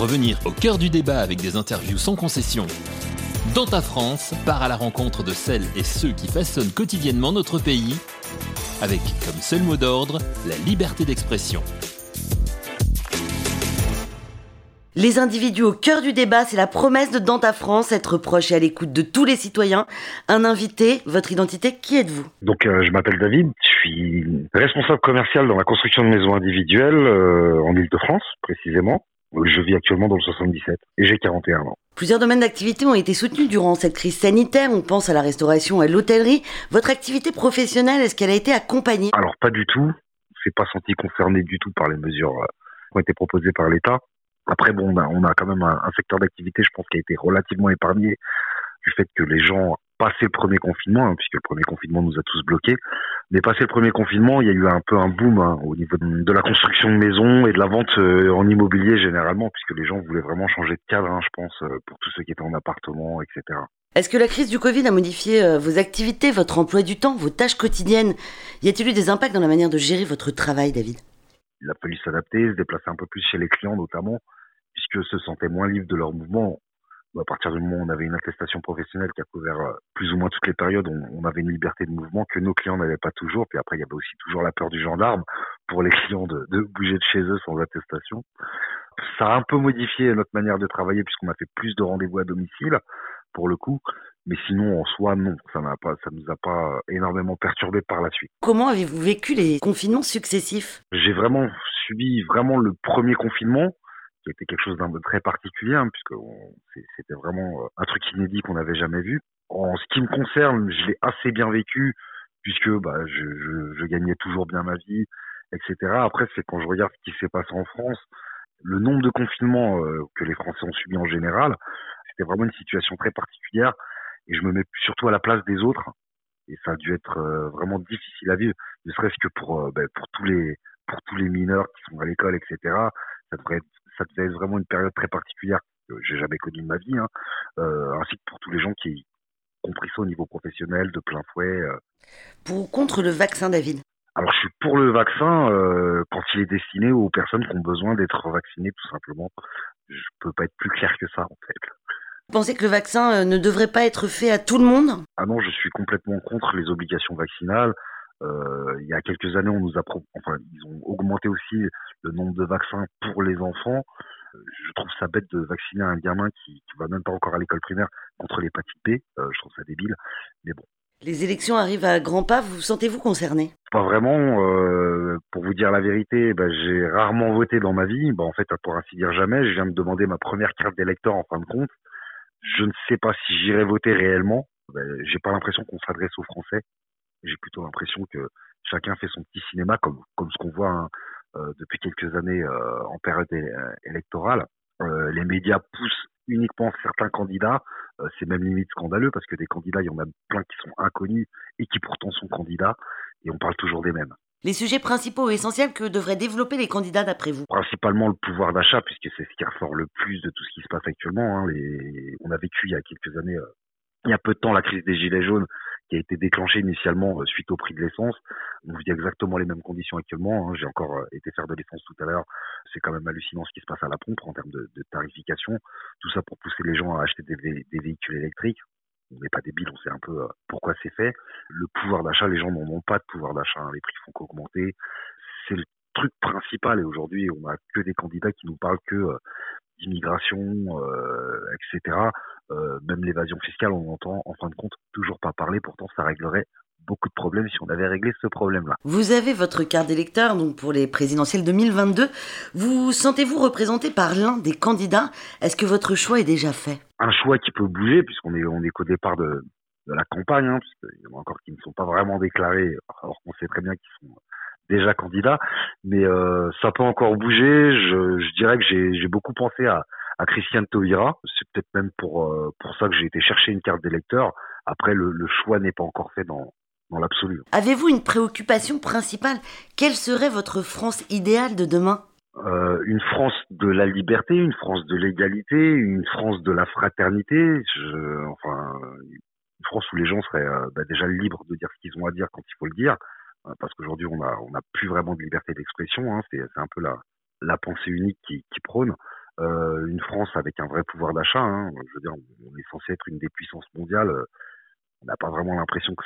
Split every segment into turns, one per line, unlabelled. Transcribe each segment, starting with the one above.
Revenir au cœur du débat avec des interviews sans concession. Dans ta France, part à la rencontre de celles et ceux qui façonnent quotidiennement notre pays, avec comme seul mot d'ordre la liberté d'expression.
Les individus au cœur du débat, c'est la promesse de Dans ta France, être proche et à l'écoute de tous les citoyens. Un invité, votre identité, qui êtes-vous?
Donc euh, je m'appelle David, je suis responsable commercial dans la construction de maisons individuelles euh, en Ile-de-France précisément. Je vis actuellement dans le 77 et j'ai 41 ans.
Plusieurs domaines d'activité ont été soutenus durant cette crise sanitaire. On pense à la restauration et à l'hôtellerie. Votre activité professionnelle, est-ce qu'elle a été accompagnée?
Alors pas du tout. C'est pas senti concerné du tout par les mesures euh, qui ont été proposées par l'État. Après, bon, on a, quand même un, un secteur d'activité, je pense, qui a été relativement épargné du fait que les gens passé le premier confinement, hein, puisque le premier confinement nous a tous bloqués. Mais passé le premier confinement, il y a eu un peu un boom hein, au niveau de, la construction de maisons et de la vente euh, en immobilier généralement, puisque les gens voulaient vraiment changer de cadre, hein, je pense, euh, pour tous ceux qui étaient en appartement, etc.
Est-ce que la crise du Covid a modifié euh, vos activités, votre emploi du temps, vos tâches quotidiennes? Y a-t-il eu des impacts dans la manière de gérer votre travail, David?
Il a fallu s'adapter, se déplacer un peu plus chez les clients notamment, puisque se sentaient moins libres de leurs mouvements à partir du moment où on avait une attestation professionnelle qui a couvert euh, plus ou moins toutes les périodes, on, avait une liberté de mouvement que nos clients n'avaient pas toujours. Puis après, il y avait aussi toujours la peur du gendarme pour les clients de, bouger de chez eux sans attestation. Ça a un peu modifié notre manière de travailler puisqu'on a fait plus de rendez-vous à domicile pour le coup. Mais sinon, en soi, non, ça n'a pas, ça nous a pas énormément perturbé par la suite.
Comment avez-vous vécu les confinements successifs?
J'ai vraiment subi vraiment le premier confinement qui était quelque chose d'un très particulier, hein, puisque c'était vraiment euh, un truc inédit qu'on n'avait jamais vu. En ce qui me concerne, je l'ai assez bien vécu, puisque bah, je, je, je, gagnais toujours bien ma vie, etc. Après, c'est quand je regarde ce qui s'est passé en France, le nombre de confinements euh, que les Français ont subi en général, c'était vraiment une situation très particulière, et je me mets surtout à la place des autres, et ça a dû être euh, vraiment difficile à vivre, ne serait-ce que pour, bah, pour tous les pour tous les mineurs qui sont à l'école, etc. Ça devrait être ça devait être vraiment une période très particulière que j'ai jamais connue de ma vie, hein, euh, ainsi que pour tous les gens qui ont pris ça au niveau professionnel de plein fouet. Euh.
Pour ou contre le vaccin, David?
Alors, je suis pour le vaccin euh, quand il est destiné aux personnes qui ont besoin d'être vaccinées, tout simplement. Je peux pas être plus clair que ça, en fait.
Vous pensez que le vaccin ne devrait pas être fait à tout le monde?
Ah non, je suis complètement contre les obligations vaccinales. Euh, il y a quelques années, on nous a, enfin, ils ont augmenté aussi le nombre de vaccins pour les enfants. Euh, je trouve ça bête de vacciner un gamin qui, qui va même pas encore à l'école primaire contre l'hépatite B. Euh, je trouve ça débile, mais bon.
Les élections arrivent à grands pas. Vous sentez-vous concerné?
Pas vraiment. Euh, pour vous dire la vérité, bah, j'ai rarement voté dans ma vie. Bah, en fait, pour ainsi dire jamais. Je viens de demander ma première carte d'électeur en fin de compte. Je ne sais pas si j'irai voter réellement. Bah, j'ai pas l'impression qu'on s'adresse aux Français. J'ai plutôt l'impression que chacun fait son petit cinéma, comme, comme ce qu'on voit hein, euh, depuis quelques années euh, en période euh, électorale. les médias poussent uniquement certains candidats. c'est même limite scandaleux parce que des candidats, il y en a plein qui sont inconnus et qui pourtant sont candidats. Et on parle toujours des mêmes.
Les sujets principaux et essentiels que devraient développer les candidats d'après vous?
Principalement le pouvoir d'achat, puisque c'est ce qui ressort le plus de tout ce qui se passe actuellement. Hein. Les... On a vécu il y a quelques années, il y a peu de temps, la crise des Gilets jaunes qui a été déclenché initialement euh, suite au prix de l'essence. On vit exactement les mêmes conditions actuellement. Hein. J'ai encore euh, été faire de l'essence tout à l'heure. C'est quand même hallucinant ce qui se passe à la pompe en termes de, tarification. Tout ça pour pousser les gens à acheter des, véhicules électriques. On n'est pas débile, on sait un peu euh, pourquoi c'est fait. Le pouvoir d'achat, les gens n'en ont pas de pouvoir d'achat. Hein. Les prix font qu'augmenter. C'est le truc principal et aujourd'hui on a que des candidats qui nous parlent que d'immigration, euh, etc. Euh, même l'évasion fiscale, on entend en fin de compte toujours pas parler. Pourtant, ça réglerait beaucoup de problèmes si on avait réglé ce problème-là.
Vous avez votre carte d'électeur donc pour les présidentielles 2022. Vous sentez-vous représenté par l'un des candidats? Est-ce que votre choix est déjà fait?
Un choix qui peut bouger puisqu'on est on est qu'au départ de, de la campagne, hein, y en a encore qui ne sont pas vraiment déclarés, alors qu'on sait très bien qu'ils sont déjà candidats. Mais euh, ça peut encore bouger. Je, je dirais que j'ai beaucoup pensé à, à Christiane Tauvira. C'est peut-être même pour, euh, pour ça que j'ai été chercher une carte d'électeur. Après, le, le choix n'est pas encore fait dans, dans l'absolu.
Avez-vous une préoccupation principale? Quelle serait votre France idéale de demain?
Euh, une France de la liberté, une France de l'égalité, une France de la fraternité, je, enfin une France où les gens seraient euh, bah, déjà libres de dire ce qu'ils ont à dire quand il faut le dire, parce qu'aujourd'hui on a on a plus vraiment de liberté d'expression, hein, c'est un peu la la pensée unique qui, qui prône. euh, une France avec un vrai pouvoir d'achat. Hein. Je veux dire, on est censé être une des puissances mondiales. On n'a pas vraiment l'impression que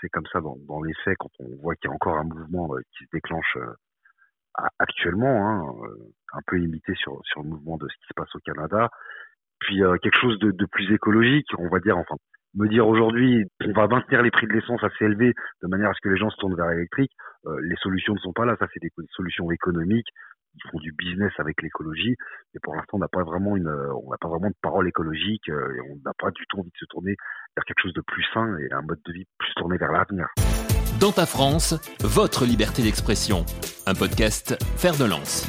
c'est comme ça dans, dans, les faits quand on voit qu'il y a encore un mouvement qui se déclenche actuellement, hein, un peu imité sur, sur le mouvement de ce qui se passe au Canada. Puis quelque chose de, de plus écologique, on va dire, enfin, me dire aujourd'hui on va maintenir les prix de l'essence assez élevés de manière à ce que les gens se tournent vers l'électrique, euh, les solutions ne sont pas là. Ça, c'est des solutions économiques. Ils font du business avec l'écologie, mais pour l'instant, on n'a pas vraiment une, on n'a pas vraiment de parole écologique euh, et on n'a pas du tout envie de se tourner vers quelque chose de plus sain et un mode de vie plus tourné vers l'avenir.
Dans ta France, votre liberté d'expression, un podcast Faire de lance.